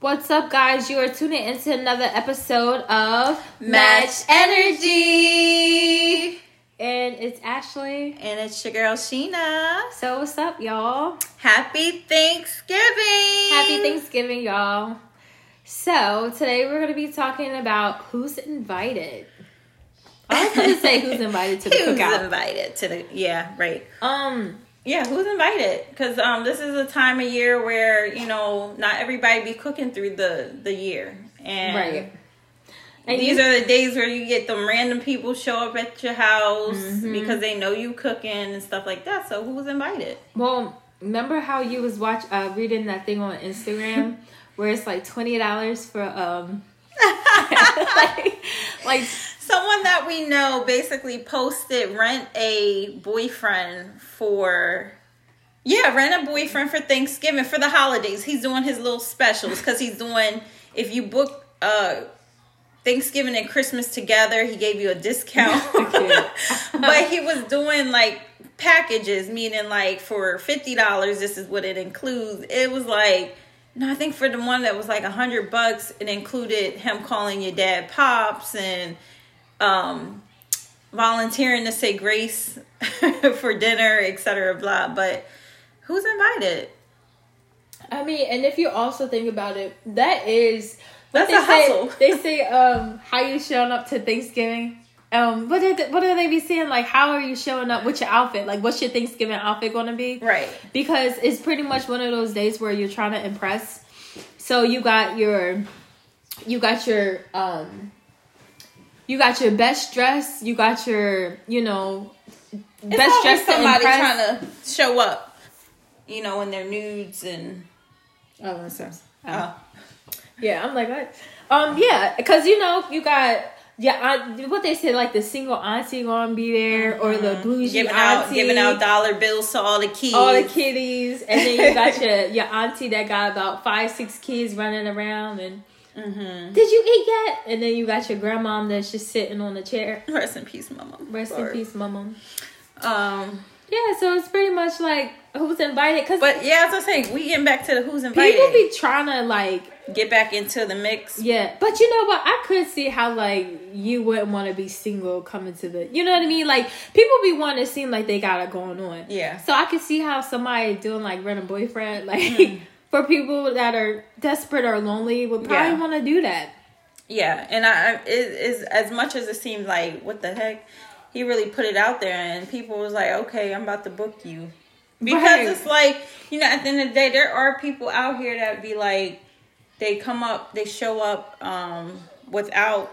What's up, guys? You are tuning into another episode of Match Energy. and it's Ashley. And it's your girl Sheena. So, what's up, y'all? Happy Thanksgiving. Happy Thanksgiving, y'all. So, today we're going to be talking about who's invited. I was going to say who's invited to the Who's cookout. invited to the Yeah, right. Um, Yeah, who's invited? Because um, this is a time of year where you know not everybody be cooking through the the year, and right. And these you- are the days where you get them random people show up at your house Mm-hmm. because they know you cooking and stuff like that. So who's invited? Well, remember how you was watch uh, reading that thing on Instagram where it's like twenty dollars for um like like Someone that we know basically posted rent a boyfriend for yeah, rent a boyfriend for Thanksgiving for the holidays. He's doing his little specials because he's doing if you book uh Thanksgiving and Christmas together, he gave you a discount. But he was doing like packages, meaning like for fifty dollars, this is what it includes. It was like no, I think for the one that was like a hundred bucks, it included him calling your dad pops and um volunteering to say grace for dinner, etc. Blah. But who's invited? I mean, and if you also think about it, that is That's they a say, hustle. They say, um, how you showing up to Thanksgiving? Um, what did what do they be saying? Like, how are you showing up? What's your outfit? Like, what's your Thanksgiving outfit going to be? Right. Because it's pretty much one of those days where you're trying to impress. So you got your, you got your, um, you got your best dress. You got your, you know, It's best dress to somebody impress. trying to show up. You know, in their nudes and Oh, that's sense. oh. Yeah, I'm like, what? Um, yeah, because you know you got yeah, I, what they say like the single auntie gonna be there or the bougie Mm-hmm. giving auntie, out giving out dollar bills to all the kids. all the kiddies, and then you got your your auntie that got about five six kids running around and. Mm-hmm. Did you eat yet? And then you got your grandmom that's just sitting on the chair. Rest in peace, mama. Rest in peace, mama. Um, Yeah, so it's pretty much like who's invited because but yeah, as I say, we getting back to the who's invited. people be trying to like get back into the mix. Yeah, but you know what? I could see how like you wouldn't want to be single coming to the. You know what I mean? Like people be wanting to seem like they got it going on. Yeah. So I could see how somebody doing like rent a boyfriend, like Mm. For people that are desperate or lonely, would probably Yeah. want to do that. Yeah, and I I- it is as much as it seemed like what the heck, he really put it out there, and people was like, okay, I'm about to book you, because Right. it's like you know at the end of the day, there are people out here that be like, they come up, they show up um without,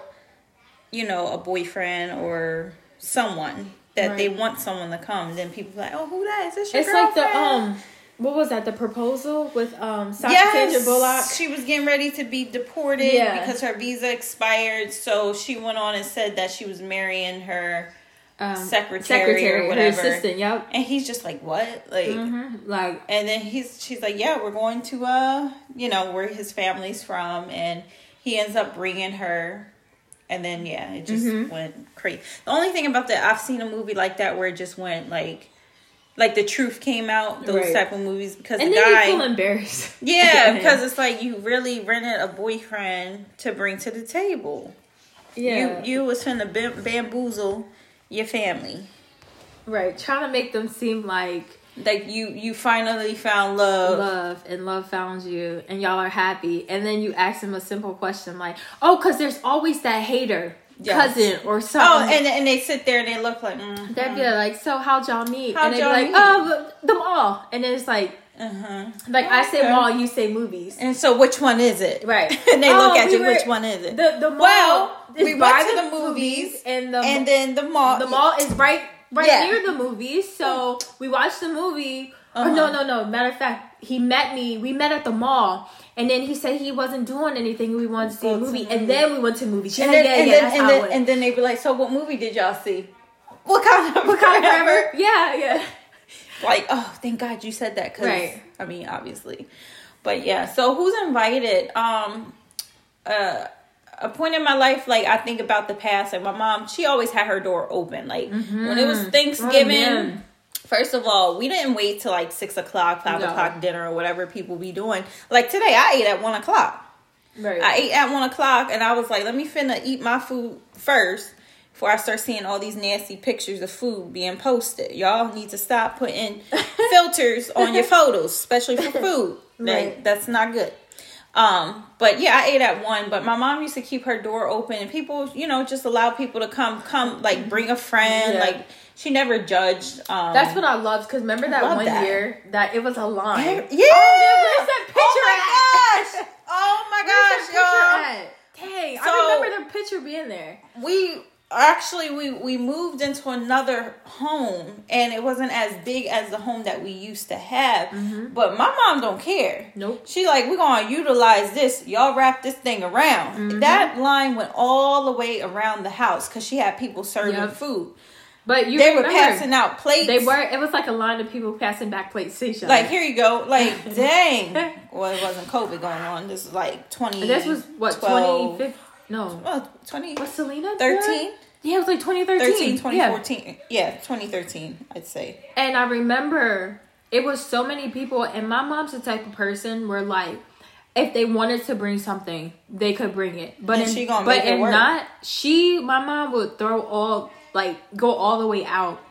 you know, a boyfriend or someone that they want someone to come. Then people like, oh, who that is? This your It's like the girlfriend?" um, what was that? The proposal with um Yes, Sandra Bullock. she was getting ready to be deported Yeah. because her visa expired. So she went on and said that she was marrying her, Um, secretary or her whatever. assistant. Yep. and he's just like, "What?" Like, hmm Like and then he's she's like, "Yeah, we're going to uh, you know, where his family's from," and he ends up bringing her. And then yeah, it just Mhm. went crazy. The only thing about that, I've seen a movie like that where it just went like, like the truth came out. Those Right. type of movies because and the then guy, you feel embarrassed. yeah, because it's like you really rented a boyfriend to bring to the table. yeah. You you was finna bam- bamboozle your family. right. Trying to make them seem like Like you you finally found love. love and love found you and y'all are happy and then you ask them a simple question like oh because there's always that hater Yes. cousin or something. Oh, and and they sit there and they look like mm, they'd be like so how'd y'all meet How'd and they'd be like meet? oh the mall and then it's like uh-huh. like i say Okay. mall you say movies And so which one is it? Right. and they Oh, look at we you. were- which one is it? the the mall Well, we by went to the movies, and the and then the mall. the mall is right right Yeah. near the movies. So we watched the movie. Uh-huh. Or no, no, no. Matter of fact, he met me. We met at the mall, and then he said he wasn't doing anything. We wanted to see a movie, and then we went to movies. Yeah, And then, yeah, and yeah. then, and then, and then they were like, "So, what movie did y'all see? What kind of what kind of Forever? Yeah, yeah. Like, oh, thank God you said that. Cause Right. I mean, obviously, but yeah. So, who's invited? Um, uh, a point in my life, like I think about the past. Like my mom, she always had her door open. Like when it was Thanksgiving. Oh. First of all, we didn't wait till like six o'clock, five No. o'clock dinner or whatever people be doing. Like today, I ate at one o'clock. Right. I ate at one o'clock, and I was like, let me finna eat my food first before I start seeing all these nasty pictures of food being posted. Y'all need to stop putting filters on your photos, especially for food. Like, Right. that's not good. Um, but yeah, I ate at one. But my mom used to keep her door open, and people, you know, just allow people to come, come, like bring a friend. Yeah. Like she never judged. Um, That's what I loved because remember that one that. year that it was a line. Yeah. Oh, man, where's that picture Oh my at? gosh! Oh my Where's gosh, y'all! Dang, So- I remember the picture being there. we actually we we moved into another home and it wasn't as big as the home that we used to have but my mom don't care Nope. she like we're gonna utilize this y'all wrap this thing around that line went all the way around the house because she had people serving Yep. food But you they were passing out plates They were. It was like a line of people passing back plates to each other. like here you go like dang well it wasn't covid going on this was like 20 And this was what 12, 2015? No, well, 20 was Selena 13 13? Yeah, it was like 2013. 13 Yeah. 2014 yeah 2013 i'd say And I remember it was so many people, and my mom's the type of person where like. If they wanted to bring something, they could bring it. But And in, but if not, she my mom would throw all like go all the way out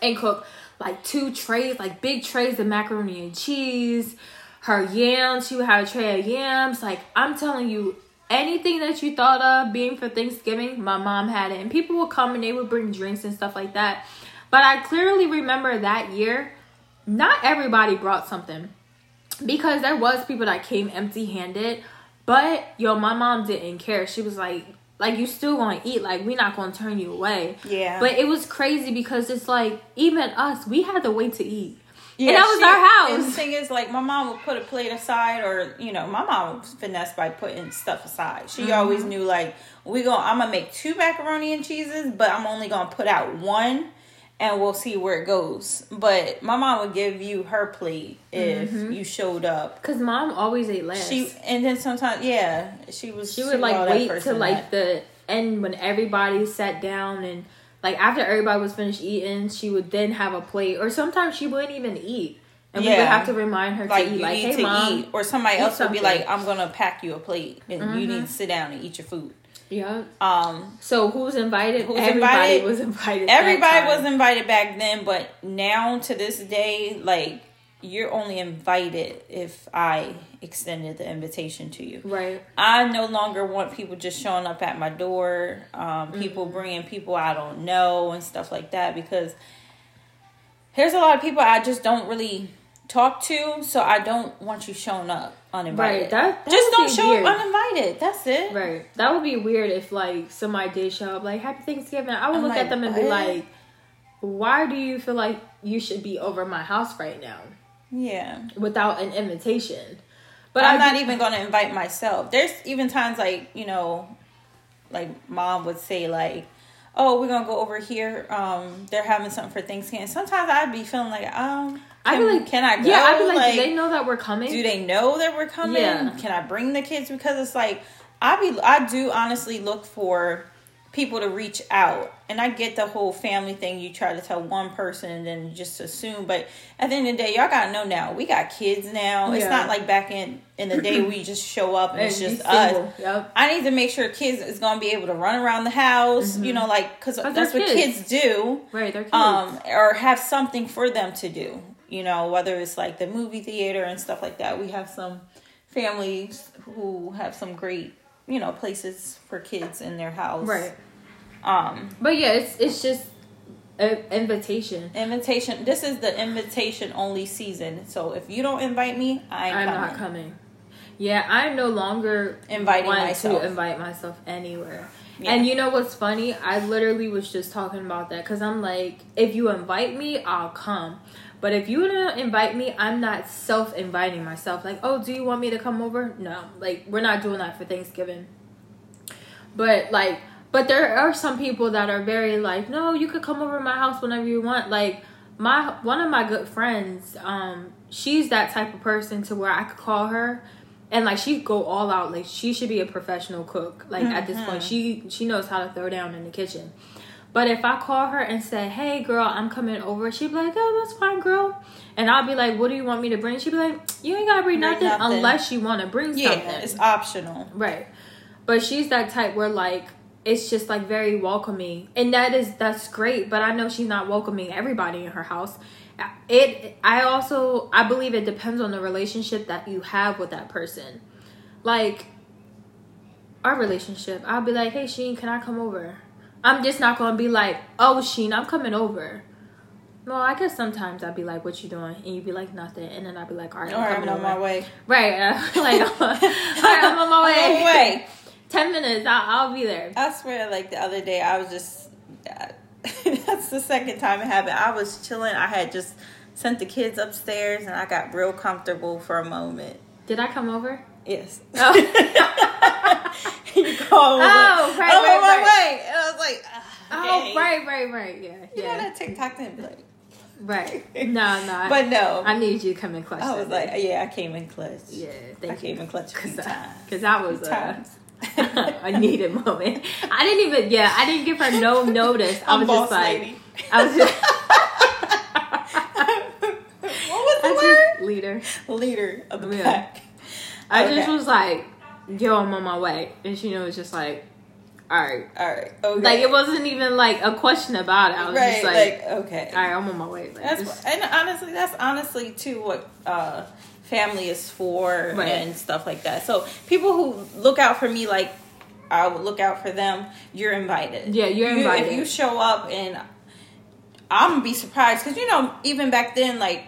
and cook like two trays, like big trays of macaroni and cheese, her yams. She would have a tray of yams. Like I'm telling you, anything that you thought of being for Thanksgiving, my mom had it. And people would come and they would bring drinks and stuff like that. But I clearly remember that year, not everybody brought something. Because there was people that came empty handed. But yo, my mom didn't care. She was like, like you still gonna eat, like we not gonna turn you away. Yeah. But it was crazy because it's like even us, we had to wait to eat. Yeah, and that was she- our house. And the thing is, like, my mom would put a plate aside, or you know, my mom was finesse by putting stuff aside. She always Mm-hmm. knew, like, we going I'm gonna make two macaroni and cheeses, but I'm only gonna put out one, and we'll see where it goes. But my mom would give you her plate if Mm-hmm. you showed up. Cause mom always ate last. She and then sometimes, yeah, she was. she would was like wait till like the end when everybody sat down and like after everybody was finished eating, she would then have a plate, or sometimes she wouldn't even eat, and we would have to remind her like to eat. you Like, need hey to mom, eat, or somebody else would be like, "I'm gonna pack you a plate, and you need to sit down and eat your food." Yeah. Um, So who's invited? Who's everybody invited? was invited. Everybody was invited back then, but now to this day, like you're only invited if I extended the invitation to you. right. I no longer want people just showing up at my door, um, people bringing people I don't know and stuff like that because there's a lot of people I just don't really talk to, so I don't want you showing up uninvited. Right. That, that just don't show weird. up uninvited. That's it. Right. That would be weird if like somebody did show up like Happy Thanksgiving. I would I'm look like, at them and be like, Why do you feel like you should be over my house right now Yeah. without an invitation? But I'm I not even going to invite myself. There's even times like, you know, like mom would say like, "Oh, we're to go over here. Um they're having something for Thanksgiving." Sometimes I'd be feeling like, "Um, I'd be like, can I go?" Yeah, I'd be like, do they know that we're coming? do they know that we're coming? Yeah. Can I bring the kids because it's like I be I do honestly look for people to reach out. And I get the whole family thing. You try to tell one person and then just assume. But at the end of the day, y'all gotta know now. We got kids now. It's not like back in in the day we just show up and, And it's just us. Yep. I need to make sure kids is gonna be able to run around the house. You know, like because that's what kids. kids do Right, they're kids. um, or have something for them to do. You know, whether it's like the movie theater and stuff like that. We have some families who have some great, you know, places for kids in their house. right. Um, But yeah, it's it's just an invitation. invitation. This is the invitation only season. So if you don't invite me, I I'm coming. not coming. Yeah, I'm no longer Inviting want myself. to invite myself anywhere. Yeah. And you know what's funny? I literally was just talking about that because I'm like, if you invite me, I'll come. But if you don't invite me, I'm not self inviting myself. Like, oh, do you want me to come over? No, like we're not doing that for Thanksgiving. But like, but there are some people that are very like, no, you could come over to my house whenever you want. Like my one of my good friends, um, she's that type of person to where I could call her and like she go all out. Like she should be a professional cook. Like at this point, she she knows how to throw down in the kitchen. But if I call her and say, "Hey, girl, I'm coming over," she'd be like, "Oh, that's fine, girl." And I'll be like, "What do you want me to bring?" She'd be like, "You ain't gotta bring, Bring nothing, nothing. unless you want to bring Yeah, something." it's optional. Right. But she's that type where like it's just like very welcoming. And that is that's great, but I know she's not welcoming everybody in her house. It I also I believe it depends on the relationship that you have with that person. Like our relationship, I'll be like, "Hey Sheen, can I come over?" I'm just not to be like, "Oh, Sheen, I'm coming over." No, I guess sometimes I'd be like, "What you doing?" and you'd be like, "Nothing," and then I'd be like, "All right, I'm right, coming I'm on over." my way. Right. Like, all right, I'm on my way. I'm on my way. 10 minutes, I'll, I'll be there. I swear, like the other day, I was just. that's the second time it happened. I was chilling. I had just sent the kids upstairs, and I got real comfortable for a moment. Did I come over? Yes. Oh. you called. me, Oh, like, right, I'm right, on my right. way. And I was like, ah, Oh, okay. right, right, right. Yeah, You know yeah. That TikTok like, Right. No, no. but no. I need you to come in clutch. I was like, yeah, I came in clutch. yeah, I you. came in clutch times. Because that was a, uh, Times. a needed moment. I didn't even, yeah, I didn't give her no notice. I was just like, lady. I was just, what was the I word? just leader. Leader of the Yeah. pack. I Okay. just was like, yo, I'm on my way. And she was just like, all right. All right. Okay. Like, it wasn't even like a question about it. I was right. just like, like, okay. all right, I'm on my way. Like, That's just- and honestly, that's honestly too what uh, family is for Right. and stuff like that. So people who look out for me, like I would look out for them. You're invited. Yeah, you're You- invited. If you show up and I'm gonna be surprised because you know even back then, like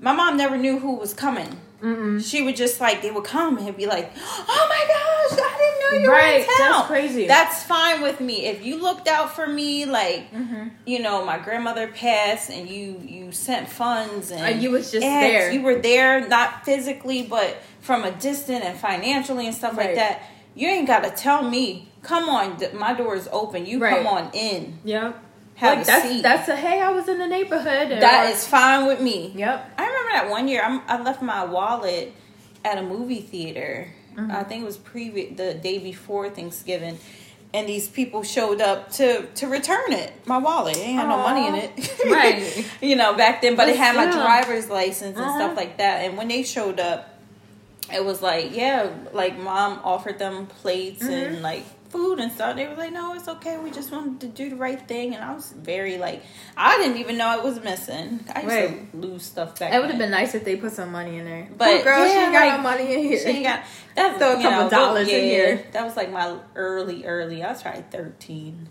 my mom never knew who was coming. Mm-mm. She would just like they would come and be like, "Oh my gosh, I didn't know you were in town." that's crazy. That's fine with me. If you looked out for me, like Mhm. you know, my grandmother passed, and you you sent funds, and you was just there. You were there, not physically, but from a distance and financially and stuff Right. like that. You ain't got to tell me. Come on, my door is open. You Right. come on in. Yep. Have like a that's seat. that's a hey, I was in the neighborhood. and- That is fine with me. Yep. I that one year I'm, I left my wallet at a movie theater. Mm-hmm. I think it was previous the day before Thanksgiving, and these people showed up to to return it. My wallet, it ain't had no money in it, Right. you know, back then, but, But it had my driver's license and Uh-huh. stuff like that. And when they showed up, it was like, yeah, like mom offered them plates Mm-hmm. and like food and stuff. They were like, no, it's okay. We just wanted to do the right thing. And I was very like, I didn't even know it was missing. I used Right. to lose stuff back. It would have been nice if they put some money in there. But, Poor girl, she ain't got like, no money in here. She ain't got that's Throw a couple know, dollars in here. That was like my early, early. I was probably thirteen.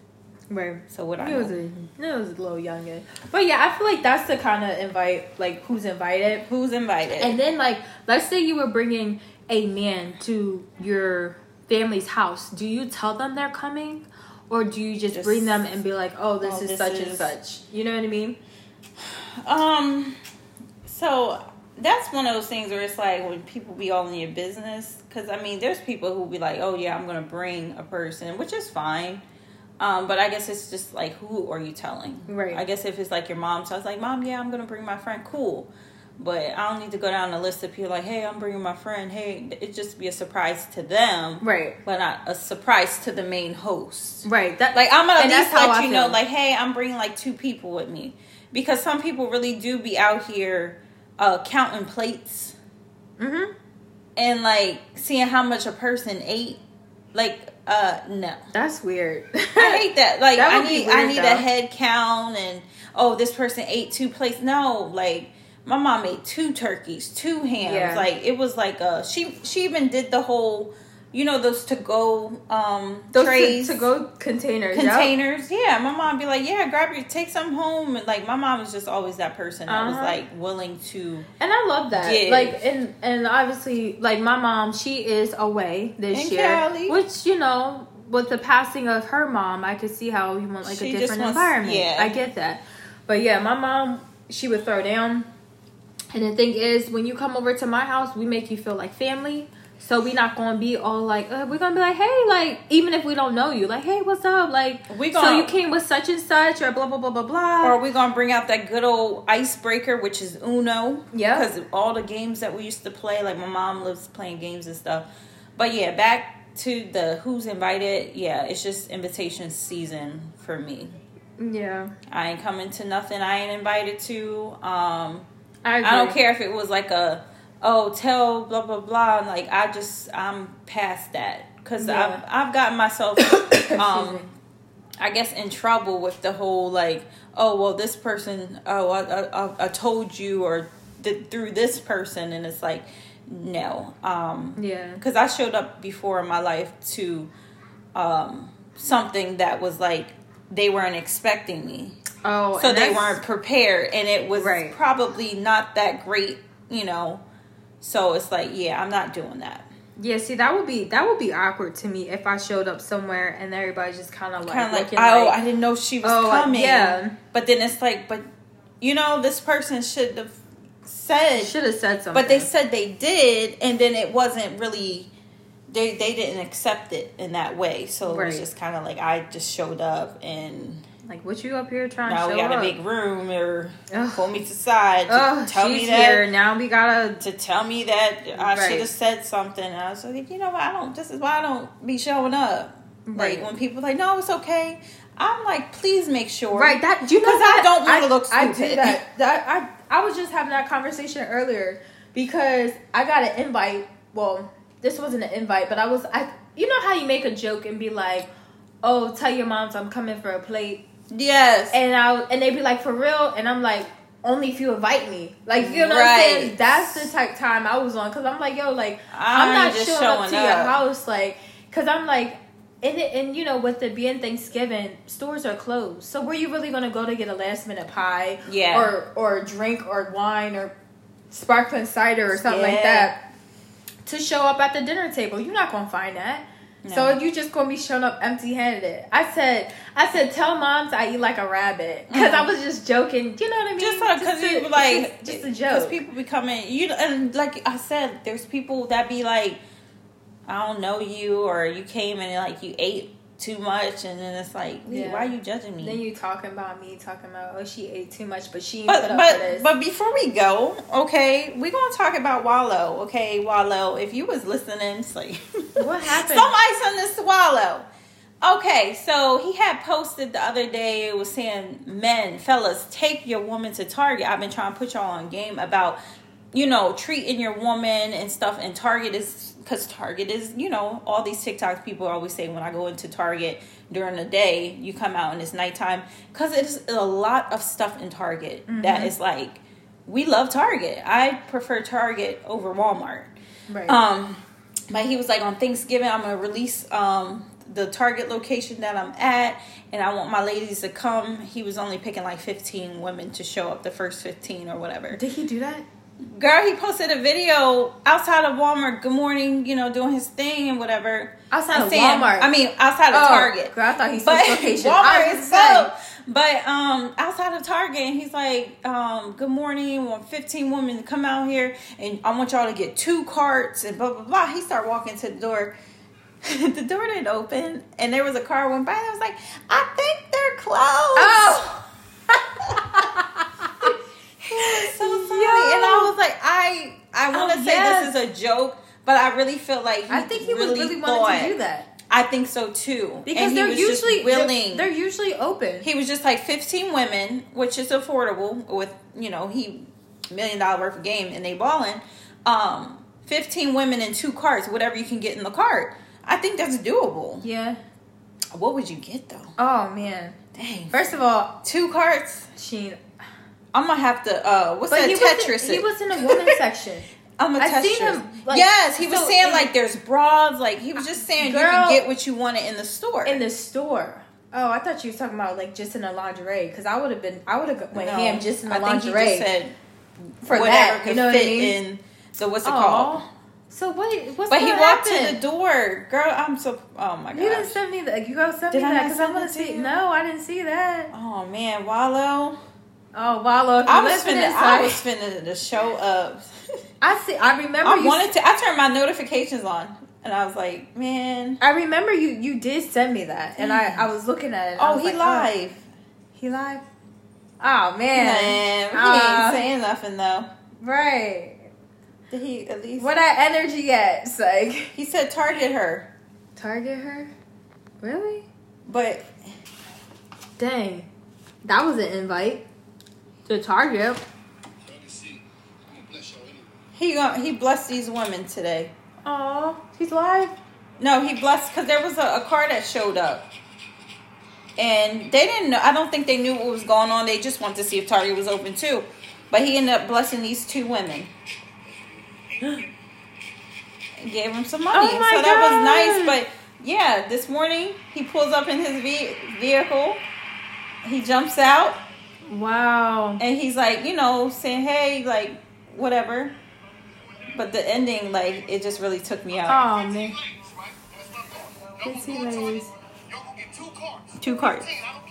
Right. So what I It was know. a it was a little younger, but yeah, I feel like that's the kind of invite like who's invited, Who's invited? and then like let's say you were bringing a man to your family's house. Do you tell them they're coming, or do you just, Just- bring them and be like, oh, this Oh, is this such and such? You know what I mean? Um, so that's one of those things where it's like when people be all in your business. Because I mean, there's people who be like, "Oh yeah, I'm gonna bring a person," which is fine. Um, but I guess it's just like, who are you telling? Right. I guess if it's like your mom so I was like, "Mom, yeah, I'm gonna bring my friend," cool. But I don't need to go down the list of people like, "Hey, I'm bringing my friend." Hey, it just be a surprise to them, Right. but not a surprise to the main host. Right. That Like I'm gonna at least let I you know, like, hey, I'm bringing like two people with me, because some people really do be out here uh, counting plates hmm and like seeing how much a person ate. Like, uh, no, That's weird. I hate that. Like, That I need I need though. a head count and oh, this person ate two plates. No, like. My mom made two turkeys, two hams. Yeah. Like it was like a she she even did the whole, you know those to go um Those trays to, go containers. yep. containers. Yeah, my mom be like, "Yeah, grab your, take some home." And like, my mom was just always that person that was Uh-huh. like willing to. And I love that. Yeah. Like and and obviously like my mom, she is away this In year. Cali. Which, you know, with the passing of her mom, I could see how you want like She a different wants- environment. yeah. I get that. But yeah, my mom, she would throw down. And the thing is, when you come over to my house, we make you feel like family. So we not gonna be all like, uh, we're gonna be like, hey, like even if we don't know you, like, hey, what's up? Like, We so gonna- so you came with such and such, or blah blah blah blah blah. Or we gonna bring out that good old icebreaker, which is Uno? Yeah. Because all the games that we used to play, like my mom loves playing games and stuff. But yeah, back to the who's invited. Yeah, it's just invitation season for me. Yeah. I ain't coming to nothing I ain't invited to. Um, I. I don't care if it was like a oh tell blah blah blah. Like I just I'm past that because Yeah. I've I've gotten myself um. I guess in trouble with the whole like oh well this person oh I I, I- told you or th- through this person and it's like no um Yeah. because I showed up before in my life to um something that was like they weren't expecting me Oh, so and they weren't prepared and it was Right. probably not that great you know so it's like yeah i'm not doing that Yeah, see, that would be that would be awkward to me if I showed up somewhere and everybody just kind of like kind of like oh like, i didn't know she was Oh, coming yeah. but then it's like but you know this person should have said should have said something. but they said they did and then it wasn't really they they didn't accept it in that way so it was just kind of like i just showed up and like, what you up here trying now to show Now we got up? to make room or Ugh. pull me to side to Oh, tell me that here now. We gotta. to tell me that I Right. should have said something. And I was like, you know what? I don't. This is why I don't be showing up. Right. Like when people like, no, it's okay. I'm like, please make sure. Right, that you know 'Cause I don't wanna look I do stupid. that. That I I was just having that conversation earlier because I got an invite. Well, this wasn't an invite, but I was I. You know how you make a joke and be like, "Oh, tell your moms I'm coming for a plate," Yes. and I and they'd be like, "For real," and I'm like. Only if you invite me, like you know what I'm Right. saying. That's the type time I was on because I'm like, yo, like I'm, I'm not showing, up to your house, like, because I'm like, and it, and you know, with it being Thanksgiving, stores are closed. So where you really gonna go to get a last minute pie, Yeah. or or a drink or wine or sparkling cider or something like that to show up at the dinner table? You're not gonna find that. So you just gonna be showing up empty handed. I said, I said, tell moms I eat like a rabbit mm-hmm. because I was just joking. You know what I mean? just because you like just, just a joke. Because people be coming, you know, and like I said, there's people that be like, I don't know you, or you came and like you ate too much, and then it's like, Yeah. why are you judging me? Then you talking about me, talking about oh she ate too much, but she But put up but but before we go, okay, we're gonna talk about Wallo. Okay, Wallo. If you was listening, like What happened? Some ice on this Wallo. Okay, so he had posted the other day. It was saying, "Men, fellas, take your woman to Target." I've been trying to put y'all on game about, you know, treating your woman and stuff. And Target is because Target is, you know, all these TikTok people always say when I go into Target during the day, you come out and it's nighttime because it's a lot of stuff in Target that is like, we love Target. I prefer Target over Walmart. right. Um, but he was like on Thanksgiving, I'm gonna release um the Target location that I'm at, and I want my ladies to come. He was only picking like 15 women to show up, the first 15 or whatever. Did he do that? Girl, he posted a video outside of Walmart. Good morning, you know, doing his thing and whatever. Outside And of saying- Walmart. I mean, outside of Oh, Target. girl, I thought he switched location. Walmart is so. But um, outside of Target, and he's like, um, "Good morning, want 15 women to come out here, and I want y'all to get two carts and blah blah blah." He started walking to the door. the door didn't open, and there was a car went by. I was like, "I think they're closed." Oh. He was so Yo. and I was like, "I I want to Oh, say yes. this is a joke, but I really feel like he I think he was really thought- wanting to do that I think so too, because they're usually willing. They're, they're usually open. He was just like 15 women, which is affordable with, you know, he million dollar worth of game and they balling. Um, 15 women in two carts, whatever you can get in the cart. I think that's doable. yeah. What would you get though? Oh man. Dang. First of all, Two carts? she. I'm gonna have to uh what's But that he Tetris? was in, he was in the women's section. I'm gonna I Tetris. seen him, like, yes, he was so saying in- like there's bras, like he was just saying you Girl. can get what you wanted in the store. in the store. Oh, I thought you were talking about like just in a lingerie because I would have been I would have went No, ham just in the I think he lingerie just said for whatever that. could You know what I fit mean? in So what's it Aw. called? So what? What's But he gonna walked happen? to the door, girl. I'm so. Oh my god. You didn't gosh. send me that. You gotta send Did me I that because I send want it to to see. No, I didn't see that. Oh man, Wallo. Oh, Wallo. I was finna. I was finna to show up. I see. I remember. I you, wanted to. I turned my notifications on, and I was like, man. I remember you. You did send me that, and I. I was looking at it. Oh, he like, live. he live. Oh man. Man, he Ah, ain't saying nothing though. right. Did he at least? What that energy at? It's like He said target her, target her. Really? but Dang. That was an invite to Target. He he blessed these women today. Oh, he's live. No, he blessed because there was a, a car that showed up, and they didn't know. I don't think they knew what was going on. They just wanted to see if Target was open too. But he ended up blessing these two women. And gave them some money, Oh my so that was nice. But yeah, this morning he pulls up in his ve- vehicle. He jumps out Wow. and he's like, you know, saying, "Hey, like, whatever." But the ending, like, it just really took me out. Oh man. Fifty ladies. Two cards.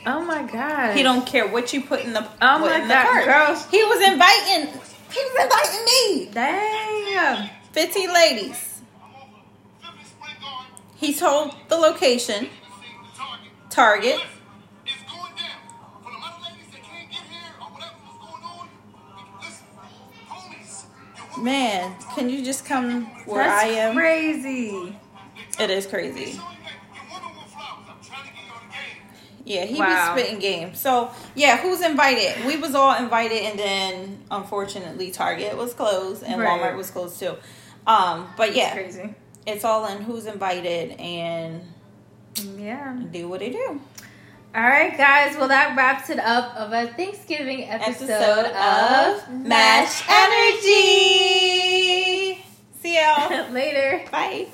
Oh my god. He don't care what you put in the. Oh my God, cart. girls. He was inviting. He was inviting me. Dang. Fifteen ladies. He told the location. Target. Man, can you just come where That's I am? crazy. It is crazy. Yeah, he Wow. be spitting game. So yeah, who's invited? We was all invited, and then unfortunately Target was closed and Right. Walmart was closed too. Um, but yeah, Crazy. it's all in who's invited and Yeah. do what they do. All right, guys. Well, that wraps it up of a Thanksgiving episode, Episode of Match Energy. See y'all. Later. Bye.